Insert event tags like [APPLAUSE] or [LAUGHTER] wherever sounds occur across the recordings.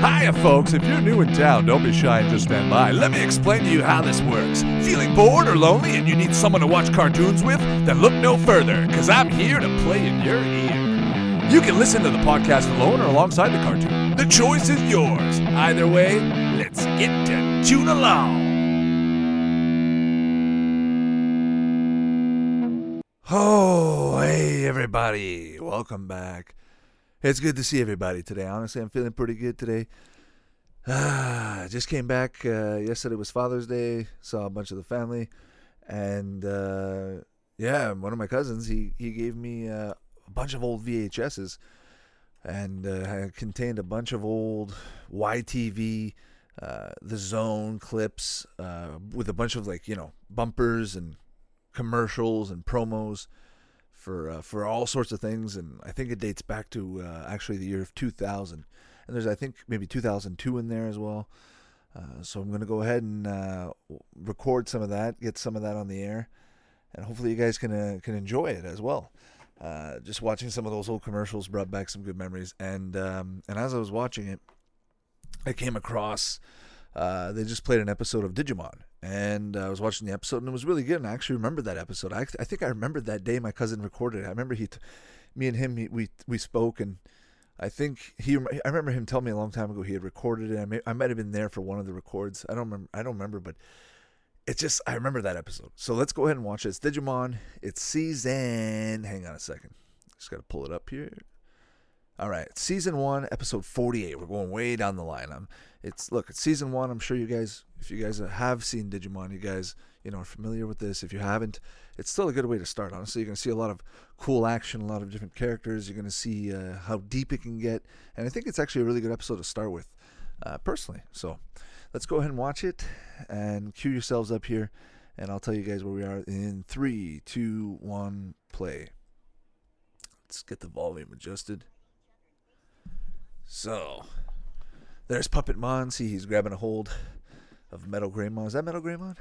Hiya, folks. If you're new in town, don't be shy and just stand by. Let me explain to you how this works. Feeling bored or lonely and you need someone to watch cartoons with? Then look no further, because I'm here to play in your ear. You can listen to the podcast alone or alongside the cartoon. The choice is yours. Either way, let's get to tune along. Oh, hey, everybody. Welcome back. It's good to see everybody today. Honestly, I'm feeling pretty good today. [SIGHS] Just came back. Uh, yesterday was Father's Day. Saw a bunch of the family, and uh, yeah, one of my cousins he he gave me uh, a bunch of old VHSs, and uh, contained a bunch of old YTV, uh, the Zone clips uh, with a bunch of like you know bumpers and commercials and promos for uh, for all sorts of things, and I think it dates back to uh, actually the year of 2000. And there's I think maybe 2002 in there as well. Uh, so I'm going to go ahead and uh, record some of that, get some of that on the air, and hopefully you guys can uh, can enjoy it as well. Uh, just watching some of those old commercials brought back some good memories, and um, and as I was watching it, I came across they just played an episode of Digimon, and uh, I was watching the episode, and it was really good. And I actually remember that episode. I, I think I remembered that day my cousin recorded it. I remember he, t- me and him, he, we we spoke, and I think he. I remember him telling me a long time ago he had recorded it. I may, I might have been there for one of the records. I don't remember. I don't remember, but it's just I remember that episode. So let's go ahead and watch it. It's Digimon. It's season. Hang on a second. Just got to pull it up here. All right, season one, episode forty-eight. We're going way down the line. I'm, it's look, it's season one. I'm sure you guys, if you guys have seen Digimon, you guys, you know, are familiar with this. If you haven't, it's still a good way to start. Honestly, you're gonna see a lot of cool action, a lot of different characters. You're gonna see uh, how deep it can get, and I think it's actually a really good episode to start with, uh, personally. So, let's go ahead and watch it, and cue yourselves up here, and I'll tell you guys where we are in three, two, one, play. Let's get the volume adjusted. So, there's Puppetmon. See, he's grabbing a hold of Metal Greymon. Is that Metal Greymon?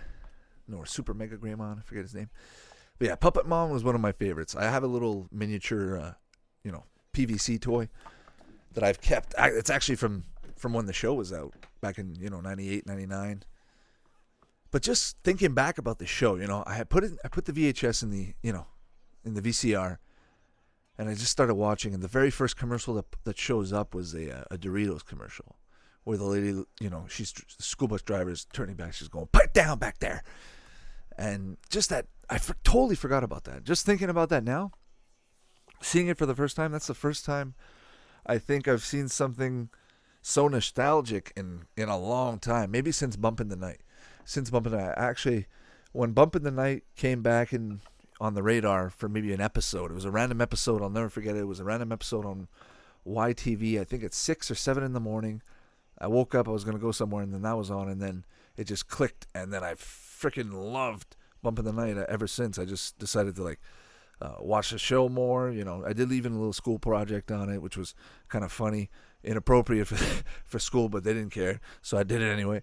No, or Super Mega Greymon. I forget his name. But yeah, Puppetmon was one of my favorites. I have a little miniature, uh, you know, PVC toy that I've kept. I, it's actually from from when the show was out back in you know 98, 99. But just thinking back about the show, you know, I put it. I put the VHS in the you know, in the VCR and I just started watching, and the very first commercial that that shows up was a a Doritos commercial, where the lady, you know, she's the school bus driver is turning back, she's going, "Put it down back there," and just that I for, totally forgot about that. Just thinking about that now, seeing it for the first time, that's the first time I think I've seen something so nostalgic in in a long time, maybe since Bump in the Night. Since Bump in the Night, actually, when Bump in the Night came back in on the radar for maybe an episode. It was a random episode. I'll never forget it. It was a random episode on YTV. I think it's six or seven in the morning. I woke up. I was gonna go somewhere, and then that was on, and then it just clicked, and then I freaking loved Bump in the Night ever since. I just decided to like uh, watch the show more. You know, I did even a little school project on it, which was kind of funny, inappropriate for [LAUGHS] for school, but they didn't care, so I did it anyway.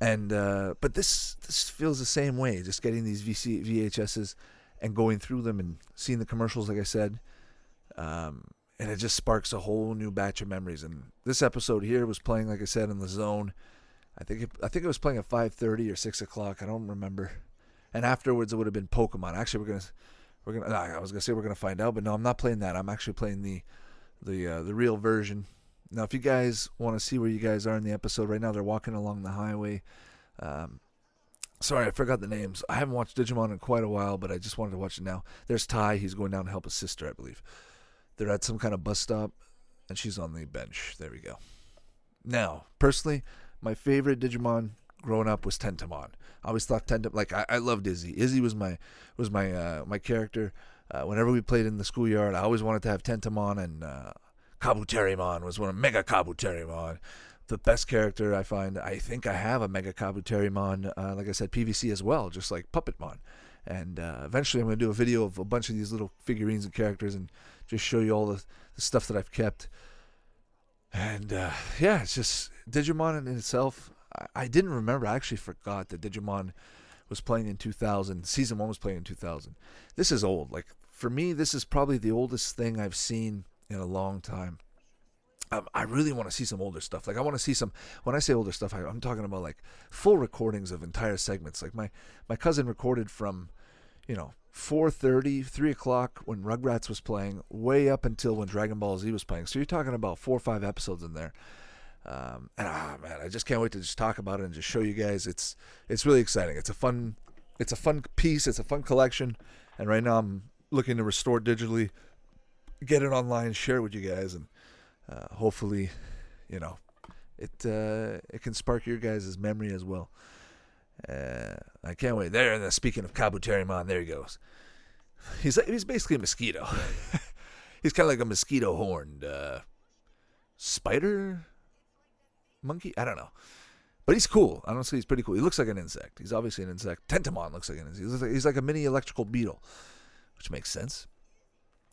And uh, but this this feels the same way. Just getting these VC, VHSs and going through them and seeing the commercials, like I said, um, and it just sparks a whole new batch of memories. And this episode here was playing, like I said, in the zone. I think it, I think it was playing at five thirty or six o'clock. I don't remember. And afterwards, it would have been Pokemon. Actually, we're gonna we're gonna. I was gonna say we're gonna find out, but no, I'm not playing that. I'm actually playing the the uh, the real version. Now, if you guys want to see where you guys are in the episode right now, they're walking along the highway. Um, Sorry, I forgot the names. I haven't watched Digimon in quite a while, but I just wanted to watch it now. There's Tai. He's going down to help his sister, I believe. They're at some kind of bus stop, and she's on the bench. There we go. Now, personally, my favorite Digimon growing up was Tentomon. I always thought Tentomon, like I, I loved Izzy. Izzy was my was my uh, my character. Uh, whenever we played in the schoolyard, I always wanted to have Tentomon and uh, Kabuterimon was one of Mega Kabuterimon the best character I find. I think I have a Mega Kabuterimon, uh, like I said, PVC as well, just like Puppetmon. And uh, eventually, I'm going to do a video of a bunch of these little figurines and characters and just show you all the, the stuff that I've kept. And uh, yeah, it's just Digimon in itself. I, I didn't remember. I actually forgot that Digimon was playing in 2000. Season one was playing in 2000. This is old. Like for me, this is probably the oldest thing I've seen in a long time. um, I really want to see some older stuff. Like I want to see some. When I say older stuff, I, I'm talking about like full recordings of entire segments. Like my my cousin recorded from, you know, 4:30, 3 o'clock when Rugrats was playing, way up until when Dragon Ball Z was playing. So you're talking about four or five episodes in there. Um, and ah man, I just can't wait to just talk about it and just show you guys. It's it's really exciting. It's a fun it's a fun piece. It's a fun collection. And right now I'm looking to restore digitally, get it online, share it with you guys, and uh, hopefully, you know, it uh, it can spark your guys' memory as well. Uh, I can't wait. There, and speaking of Kabuterimon, there he goes. He's he's basically a mosquito. [LAUGHS] he's kind of like a mosquito horned uh, spider monkey. I don't know, but he's cool. Honestly, he's pretty cool. He looks like an insect. He's obviously an insect. Tentomon looks like an insect. He's like, he's like a mini electrical beetle, which makes sense.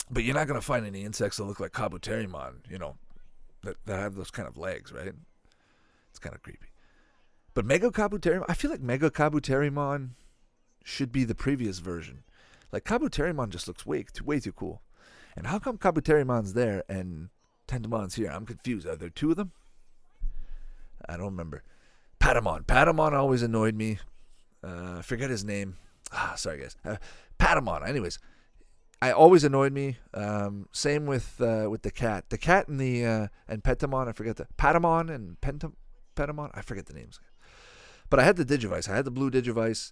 But you're not gonna find any insects that look like Kabuterimon, you know, that, that have those kind of legs, right? It's kind of creepy. But Mega Kabuterimon, I feel like Mega Kabuterimon should be the previous version. Like Kabuterimon just looks way too, way too cool. And how come Kabuterimon's there and Tentomon's here? I'm confused. Are there two of them? I don't remember. Patamon. Patamon always annoyed me. Uh, forget his name. Ah, sorry guys. Uh, Patamon. Anyways, I always annoyed me. Um, same with uh, with the cat. The cat and the uh, and Petamon. I forget the Patamon and Pentam Petamon. I forget the names. But I had the Digivice. I had the blue Digivice.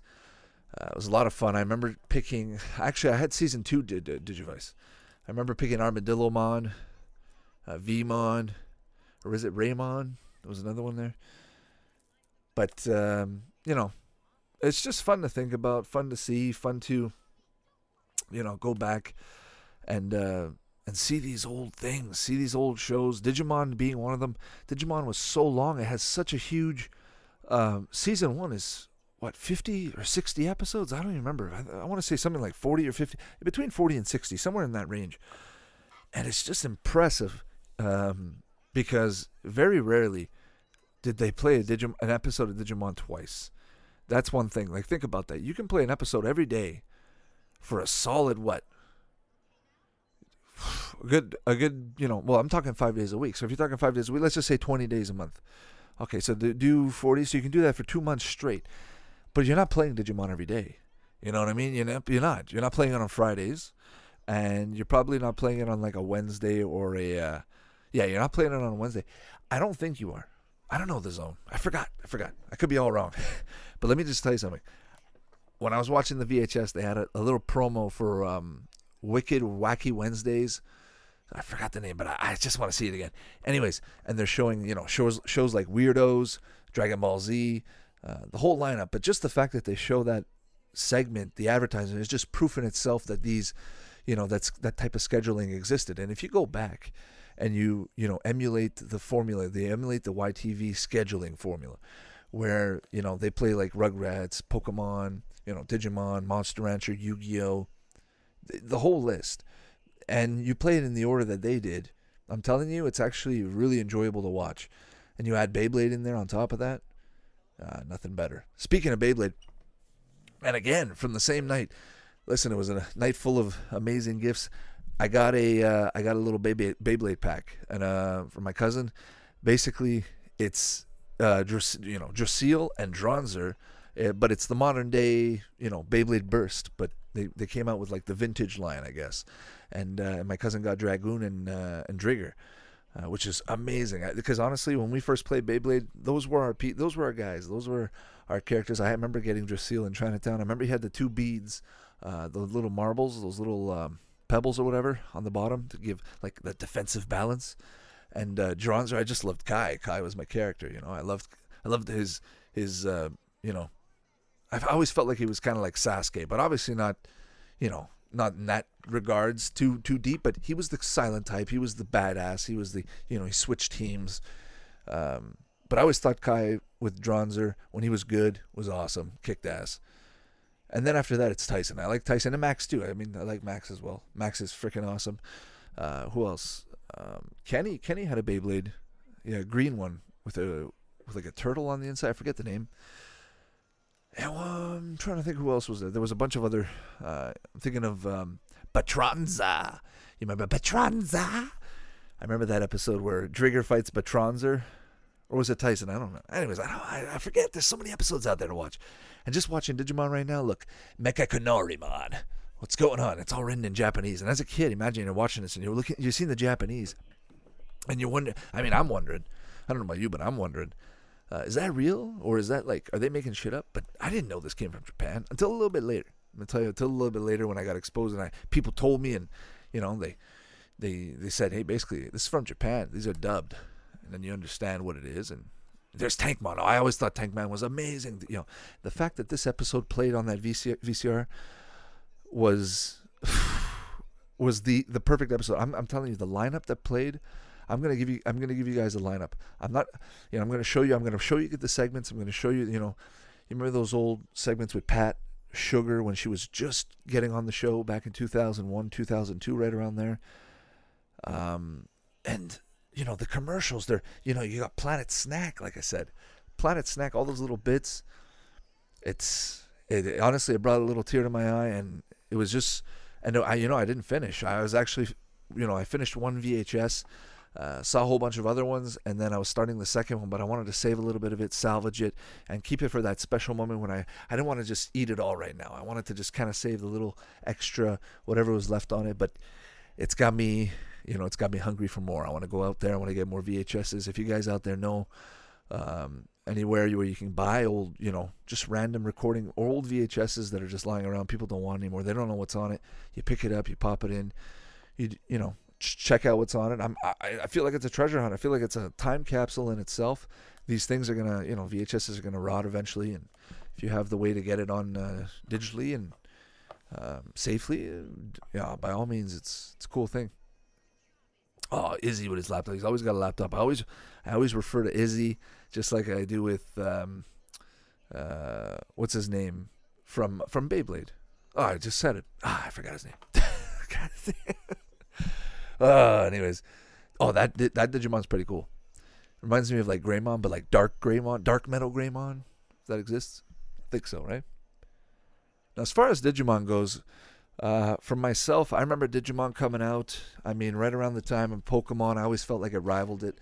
Uh, it was a lot of fun. I remember picking. Actually, I had season two Digivice. I remember picking Armadillomon, uh, Veemon, or is it Raymon? There was another one there. But um, you know, it's just fun to think about, fun to see, fun to you know, go back and uh, and see these old things, see these old shows. Digimon being one of them. Digimon was so long; it has such a huge. Um, season one is what 50 or 60 episodes. I don't even remember. I, I want to say something like 40 or 50, between 40 and 60, somewhere in that range. And it's just impressive um, because very rarely did they play a an episode of Digimon twice. That's one thing. Like think about that. You can play an episode every day for a solid what? [SIGHS] A good, a good, you know. Well, I'm talking five days a week. So if you're talking five days a week, let's just say 20 days a month. Okay, so do 40, so you can do that for two months straight. But you're not playing Digimon every day. You know what I mean? You're not. You're not. You're not playing it on Fridays, and you're probably not playing it on like a Wednesday or a. Uh, yeah, you're not playing it on Wednesday. I don't think you are. I don't know the zone. I forgot. I forgot. I could be all wrong. [LAUGHS] but let me just tell you something when I was watching the VHS, they had a, a little promo for um, Wicked Wacky Wednesdays. I forgot the name, but I, I just want to see it again. Anyways, and they're showing you know shows shows like Weird-Ohs, Dragon Ball Z, uh, the whole lineup. But just the fact that they show that segment, the advertising, is just proof in itself that these, you know, that's that type of scheduling existed. And if you go back and you you know emulate the formula, they emulate the YTV scheduling formula, where you know they play like Rugrats, Pokemon, you know, Digimon, Monster Rancher, Yu Gi Oh, the, the whole list. And you play it in the order that they did. I'm telling you, it's actually really enjoyable to watch. And you add Beyblade in there on top of that, uh, nothing better. Speaking of Beyblade, and again from the same night, listen, it was a night full of amazing gifts. I got a uh, I got a little Beyblade, Beyblade pack, and uh, for my cousin, basically it's uh, you know Draciel and Dranzer uh, but it's the modern day, you know, Beyblade Burst. But they, they came out with like the vintage line, I guess. And uh, my cousin got Dragoon and uh, and Driger, uh, which is amazing. Because honestly, when we first played Beyblade, those were our pe- those were our guys. Those were our characters. I remember getting Draciel in Chinatown. I remember he had the two beads, uh, the little marbles, those little um, pebbles or whatever on the bottom to give like the defensive balance. And uh, I just loved Kai. Kai was my character. You know, I loved I loved his his uh, you know I've always felt like he was kind of like Sasuke, but obviously not, you know, not in that regards too too deep. But he was the silent type. He was the badass. He was the you know he switched teams. Um, but I always thought Kai with Dranzer when he was good was awesome, kicked ass. And then after that, it's Tyson. I like Tyson and Max too. I mean, I like Max as well. Max is freaking awesome. Uh, who else? Um, Kenny. Kenny had a Beyblade, yeah, green one with a with like a turtle on the inside. I forget the name. Well, I'm trying to think who else was there. There was a bunch of other. Uh, I'm thinking of um, Batranza. You remember Batranza? I remember that episode where Driger fights Batronzer, or was it Tyson? I don't know. Anyways, I, don't, I, forget. There's so many episodes out there to watch. And just watching Digimon right now, look, Mecha Kanorimon. What's going on? It's all written in Japanese. And as a kid, imagine you're watching this and you're looking, you're seeing the Japanese, and you wonder. I mean, I'm wondering. I don't know about you, but I'm wondering. Uh, is that real or is that like are they making shit up? But I didn't know this came from Japan until a little bit later. I'm gonna tell you until a little bit later when I got exposed and I people told me and you know they they they said hey basically this is from Japan. These are dubbed, and then you understand what it is and. There's Tankmon. I always thought Tankmon was amazing. You know, the fact that this episode played on that VCR, VCR was [SIGHS] was the the perfect episode. I'm, I'm telling you, the lineup that played I'm gonna give you I'm gonna give you guys a lineup. I'm not you know I'm gonna show you I'm gonna show you the segments. I'm gonna show you you know you remember those old segments with Pat Sugar when she was just getting on the show back in 2001 2002 right around there. Um and you know the commercials they're you know you got Planet Snack like I said Planet Snack all those little bits. It's it honestly it brought a little tear to my eye and it was just and I you know I didn't finish. I was actually you know I finished one VHS uh, saw a whole bunch of other ones, and then I was starting the second one, but I wanted to save a little bit of it, salvage it, and keep it for that special moment when I I didn't want to just eat it all right now. I wanted to just kind of save the little extra whatever was left on it, but it's got me, you know, it's got me hungry for more. I want to go out there. I want to get more VHSs. If you guys out there know um, anywhere where you can buy old, you know, just random recording old VHSs that are just lying around, people don't want anymore. They don't know what's on it. You pick it up, you pop it in. You you know, check out what's on it. I'm, I, I feel like it's a treasure hunt. I feel like it's a time capsule in itself. These things are gonna, you know, VHSs are gonna rot eventually, and if you have the way to get it on uh, digitally and um, safely, yeah, by all means, it's it's a cool thing. Oh, Izzy with his laptop. He's always got a laptop. I always, I always refer to Izzy just like I do with, um, uh, what's his name from from Beyblade. Oh, I just said it. Ah, I forgot his name. [LAUGHS] Uh, anyways, oh that that Digimon's pretty cool. Reminds me of like Greymon, but like dark Greymon, dark metal Greymon. That exists, I think so, right? Now, as far as Digimon goes, uh, for myself, I remember Digimon coming out. I mean, right around the time of Pokemon, I always felt like it rivaled it.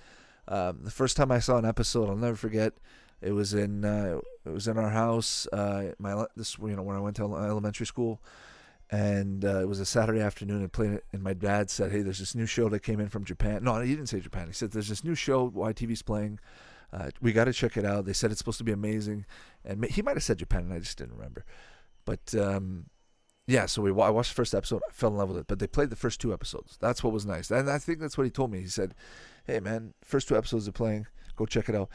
Um, the first time I saw an episode, I'll never forget. It was in uh, it was in our house. Uh, my this you know when I went to elementary school and uh, it was a Saturday afternoon and playing it. And my dad said, "Hey, there's this new show that came in from Japan." No, he didn't say Japan. He said, "There's this new show YTV's playing. Uh, we got to check it out." They said it's supposed to be amazing, and he might have said Japan, and I just didn't remember. But um, yeah, so we I watched the first episode, I fell in love with it. But they played the first two episodes. That's what was nice, and I think that's what he told me. He said, "Hey, man, first two episodes are playing. Go check it out."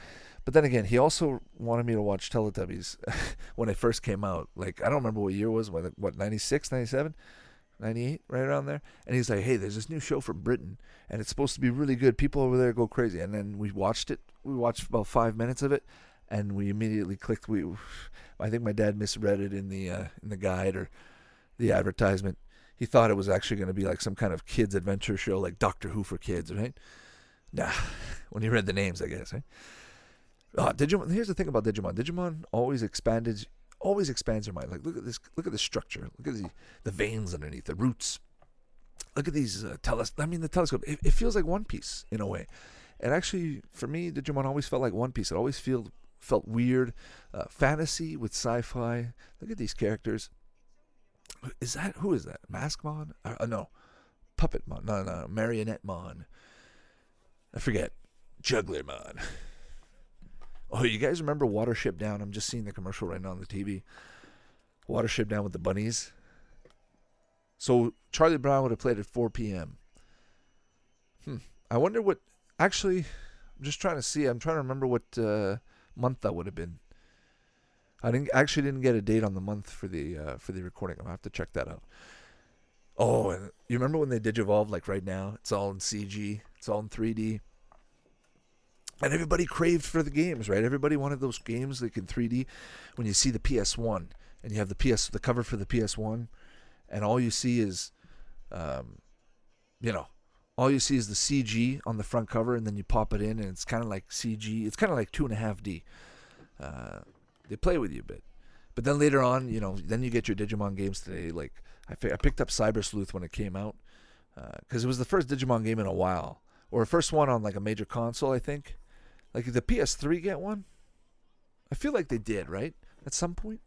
But then again, he also wanted me to watch Teletubbies [LAUGHS] when it first came out. Like, I don't remember what year it was, what, what 96, 97, 98, right around there. And he's like, hey, there's this new show from Britain, and it's supposed to be really good. People over there go crazy. And then we watched it. We watched about five minutes of it, and we immediately clicked. We, I think my dad misread it in the uh, in the guide or the advertisement. He thought it was actually going to be like some kind of kids adventure show, like Doctor Who for kids, right? Nah, [LAUGHS] when he read the names, I guess, right? Uh, Digimon. Here's the thing about Digimon. Digimon always expanded, always expands your mind. Like look at this. Look at the structure. Look at the the veins underneath the roots. Look at these uh, teles. I mean, the telescope. It, it, feels like One Piece in a way. And actually, for me, Digimon always felt like One Piece. It always felt felt weird, uh, fantasy with sci-fi. Look at these characters. Is that who is that? Maskmon? Uh, uh, no, Puppetmon. No, no, Marionettemon. I forget. Jugglermon. [LAUGHS] Oh, you guys remember Watership Down? I'm just seeing the commercial right now on the TV. Watership Down with the bunnies. So Charlie Brown would have played at 4 p.m. Hmm. I wonder what. Actually, I'm just trying to see. I'm trying to remember what uh, month that would have been. I didn't actually didn't get a date on the month for the uh, for the recording. I'm gonna have to check that out. Oh, and you remember when they digivolve like right now? It's all in CG. It's all in 3D and everybody craved for the games, right? Everybody wanted those games like in 3D. When you see the PS1 and you have the PS, the cover for the PS1, and all you see is, um, you know, all you see is the CG on the front cover, and then you pop it in, and it's kind of like CG. It's kind of like two and a half D. Uh, they play with you a bit, but then later on, you know, then you get your Digimon games today. Like I, I picked up Cyber Sleuth when it came out because uh, it was the first Digimon game in a while or first one on like a major console. I think, like the PS3 get one. I feel like they did right at some point.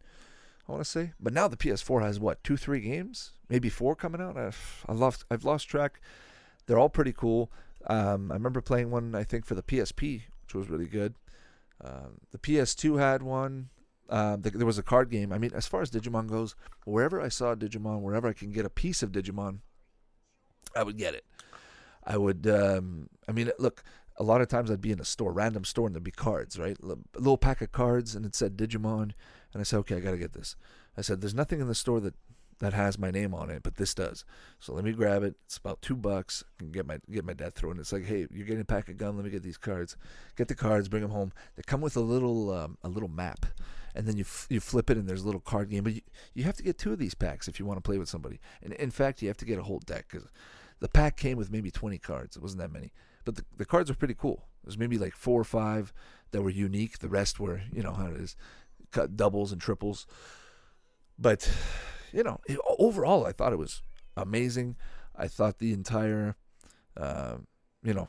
I want to say, but now the PS4 has what two, three games, maybe four coming out. I've I lost I've lost track. They're all pretty cool. Um, I remember playing one I think for the PSP, which was really good. Um, the PS2 had one. Um, the, there was a card game. I mean, as far as Digimon goes, wherever I saw Digimon, wherever I can get a piece of Digimon, I would get it. I would. Um, I mean, look. A lot of times I'd be in a store, random store, and there'd be cards, right? A little pack of cards, and it said Digimon, and I said, okay, I gotta get this. I said, there's nothing in the store that that has my name on it, but this does. So let me grab it. It's about two bucks. I can get my get my dad through, and it's like, hey, you're getting a pack of gum. Let me get these cards. Get the cards, bring them home. They come with a little um, a little map, and then you f- you flip it, and there's a little card game. But you, you have to get two of these packs if you want to play with somebody. And in fact, you have to get a whole deck because the pack came with maybe 20 cards. It wasn't that many, but the the cards were pretty cool. There's maybe like four or five that were unique. The rest were, you know how it is, cut doubles and triples. But you know, it, overall, I thought it was amazing. I thought the entire, uh, you know,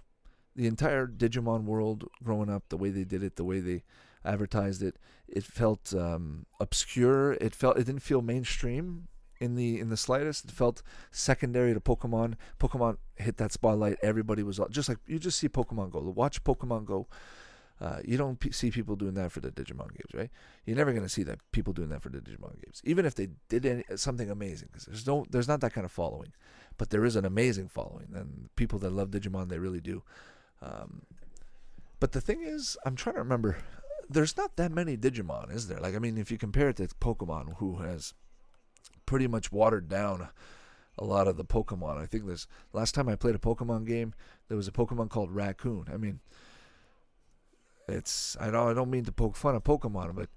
the entire Digimon world growing up, the way they did it, the way they advertised it, it felt um, obscure. It felt it didn't feel mainstream in the in the slightest. It felt secondary to Pokemon. Pokemon hit that spotlight. Everybody was just like you just see Pokemon Go. Watch Pokemon Go. Uh, you don't p- see people doing that for the Digimon games, right? You're never to see that people doing that for the Digimon games, even if they did any, something amazing. Because there's no, there's not that kind of following, but there is an amazing following, and people that love Digimon, they really do. Um, but the thing is, I'm trying to remember. There's not that many Digimon, is there? Like, I mean, if you compare it to Pokemon, who has pretty much watered down a lot of the Pokemon. I think this last time I played a Pokemon game, there was a Pokemon called Raccoon. I mean, it's I don't I don't mean to poke fun at Pokemon, but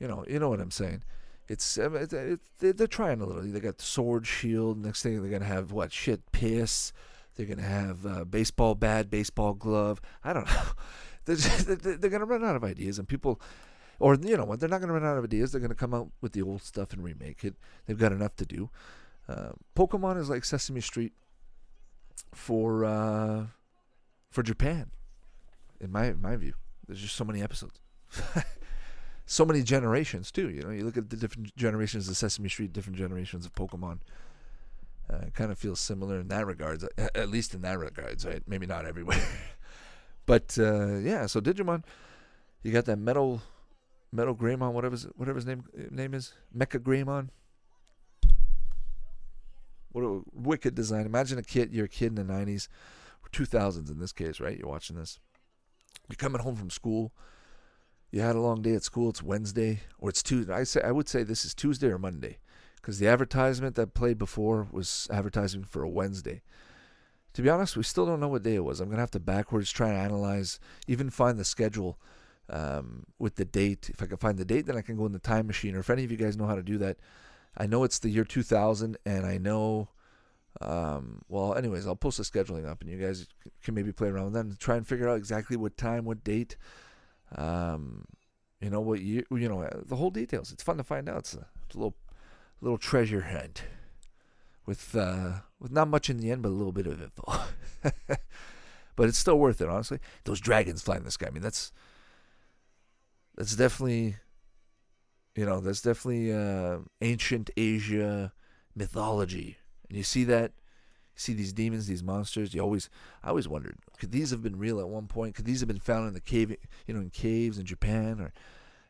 you know you know what I'm saying. It's, it, it, they're trying a little. They got sword, shield. Next thing they're gonna have what shit piss. They're gonna have uh, baseball bat, baseball glove. I don't [LAUGHS] know. they're, just, they're gonna run out of ideas, and people, or you know what? They're not gonna run out of ideas. They're gonna come out with the old stuff and remake it. They've got enough to do. Uh, Pokemon is like Sesame Street for uh, for Japan, in my in my view. There's just so many episodes. [LAUGHS] so many generations too. You know, you look at the different generations of Sesame Street, different generations of Pokemon. Uh, it kind of feels similar in that regards, at least in that regards, right? Maybe not everywhere, [LAUGHS] but uh, yeah. So Digimon, you got that metal, metal Greymon, whatever his, whatever his name name is, Mecha Greymon. What a wicked design! Imagine a kid, you're a kid in the '90s, 2000s in this case, right? You're watching this you're coming home from school. You had a long day at school. It's Wednesday or it's Tuesday. I say I would say this is Tuesday or Monday, because the advertisement that played before was advertising for a Wednesday. To be honest, we still don't know what day it was. I'm gonna have to backwards try and analyze, even find the schedule um, with the date. If I can find the date, then I can go in the time machine. Or if any of you guys know how to do that, I know it's the year 2000, and I know um, well, anyways, I'll post the scheduling up, and you guys can maybe play around with that and try and figure out exactly what time, what date, um, you know, what you, you know, the whole details. It's fun to find out. It's a, it's a little, little treasure hunt with uh, with not much in the end, but a little bit of info. [LAUGHS] but it's still worth it, honestly. Those dragons flying in the sky. I mean, that's that's definitely, you know, that's definitely uh, ancient Asia mythology and you see that, you see these demons, these monsters. You always, I always wondered, could these have been real at one point? Could these have been found in the cave, you know, in caves in Japan or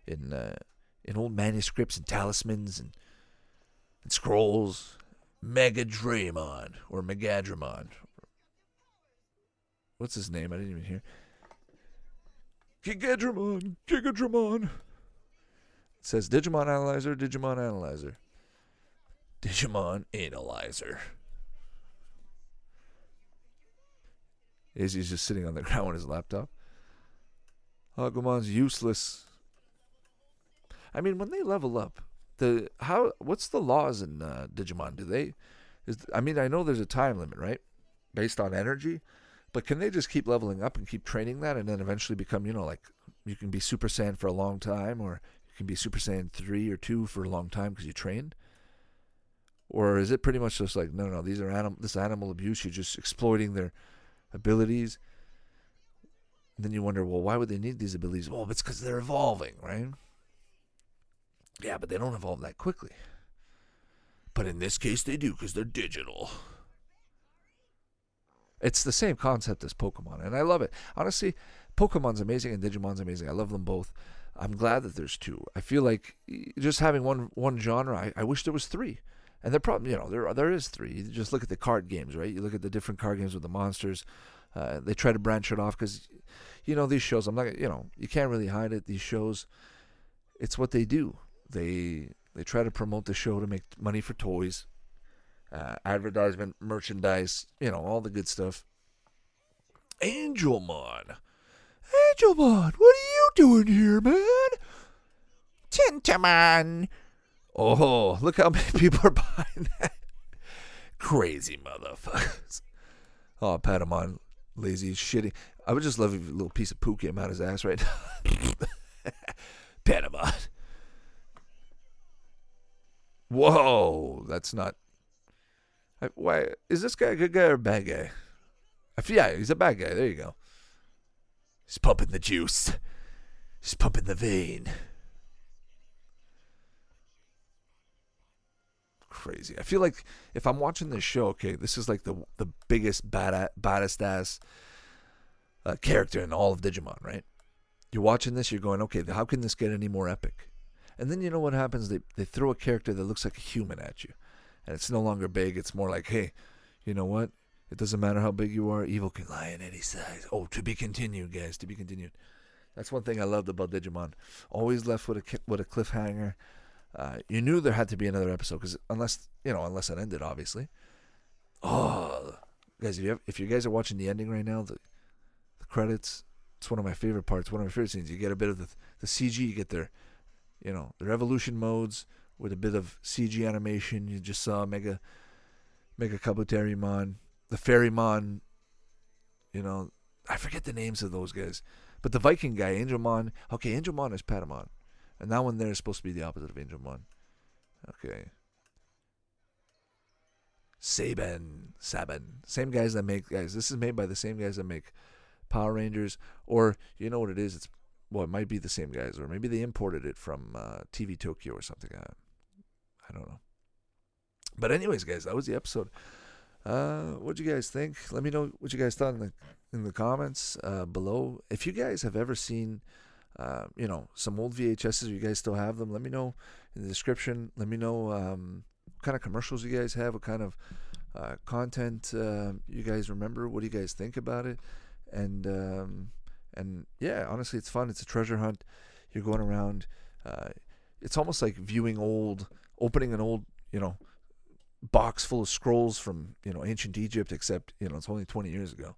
in uh, in old manuscripts and talismans and, and scrolls? Megadramon or Megadramon. What's his name? I didn't even hear. Gigadramon, Gigadramon. It says Digimon Analyzer, Digimon Analyzer. Digimon Analyzer. Izzy's just sitting on the [LAUGHS] ground on his laptop. Agumon's useless. I mean, when they level up, the how what's the laws in uh, Digimon? Do they? Is I mean, I know there's a time limit, right, based on energy, but can they just keep leveling up and keep training that, and then eventually become, you know, like you can be Super Saiyan for a long time, or you can be Super Saiyan three or two for a long time because you trained? or is it pretty much just like no no these are animal this animal abuse you're just exploiting their abilities And then you wonder, well, why would they need these abilities? Well, it's because they're evolving, right? Yeah, but they don't evolve that quickly. But in this case, they do because they're digital. It's the same concept as Pokemon, and I love it. Honestly, Pokemon's amazing and Digimon's amazing. I love them both. I'm glad that there's two. I feel like just having one one genre. I, I wish there was three. And there probably, you know, there there is three. You just look at the card games, right? You look at the different card games with the monsters. Uh, they try to branch it off because, you know, these shows. I'm not, you know, you can't really hide it. These shows, it's what they do. They they try to promote the show to make money for toys, uh, advertisement, merchandise, you know, all the good stuff. Angelmon, Angelmon, what are you doing here, man? Tintamon. Oh, look how many [LAUGHS] people are buying that. Crazy motherfuckers. Oh, Patamon, lazy, shitty. I would just love if a little piece of poo came out his ass right now. [LAUGHS] Patamon. Whoa, that's not. Why is this guy a good guy or a bad guy? I feel, yeah, he's a bad guy. There you go. He's pumping the juice. He's pumping the vein. Crazy. I feel like if I'm watching this show, okay, this is like the the biggest bad baddest ass uh, character in all of Digimon, right? You're watching this, you're going, okay, how can this get any more epic? And then you know what happens? They they throw a character that looks like a human at you, and it's no longer big. It's more like, hey, you know what? It doesn't matter how big you are. Evil can lie in any size. Oh, to be continued, guys. To be continued. That's one thing I loved about Digimon. Always left with a with a cliffhanger. Uh, you knew there had to be another episode because unless you know, unless it ended, obviously. Oh, guys, if you have, if you guys are watching the ending right now, the the credits, it's one of my favorite parts. One of my favorite scenes. You get a bit of the the CG. You get their you know, the evolution modes with a bit of CG animation. You just saw Mega Mega Kabuterimon, the Ferrymon, you know, I forget the names of those guys. But the Viking guy, Angelmon, okay, Angelmon is Patamon. And that one there is supposed to be the opposite of Angelmon. Okay. Saban, Saban. Same guys that make guys. This is made by the same guys that make Power Rangers or you know what it is? It's well, it might be the same guys, or maybe they imported it from uh, TV Tokyo or something. I, I don't know. But anyways, guys, that was the episode. Uh, what'd you guys think? Let me know what you guys thought in the in the comments uh, below. If you guys have ever seen, uh, you know, some old VHSs, you guys still have them. Let me know in the description. Let me know um, what kind of commercials you guys have, what kind of uh, content uh, you guys remember. What do you guys think about it? And um, and yeah, honestly, it's fun. It's a treasure hunt. You're going around. Uh, it's almost like viewing old, opening an old, you know, box full of scrolls from you know ancient Egypt, except you know it's only 20 years ago,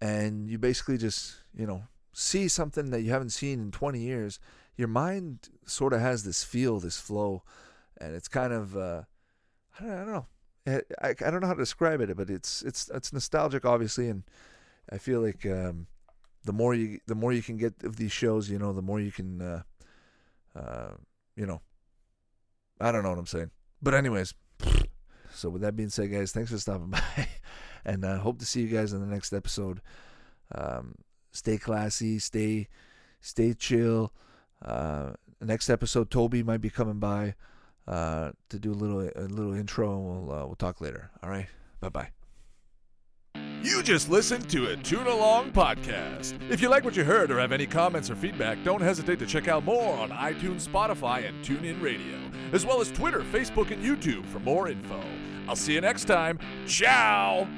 and you basically just you know see something that you haven't seen in 20 years. Your mind sort of has this feel, this flow, and it's kind of uh, I, don't, I don't know. I, I don't know how to describe it, but it's it's it's nostalgic, obviously, and I feel like um, the more you the more you can get of these shows, you know, the more you can, uh, uh, you know, I don't know what I'm saying. But anyways, [SNIFFS] so with that being said, guys, thanks for stopping [LAUGHS] by, and uh, hope to see you guys in the next episode. Um, stay classy, stay stay chill. Uh, next episode, Toby might be coming by uh, to do a little a little intro, and we'll uh, we'll talk later. All right, bye bye. You just listened to a Tune Along podcast. If you like what you heard or have any comments or feedback, don't hesitate to check out more on iTunes, Spotify, and TuneIn Radio, as well as Twitter, Facebook, and YouTube for more info. I'll see you next time. Ciao!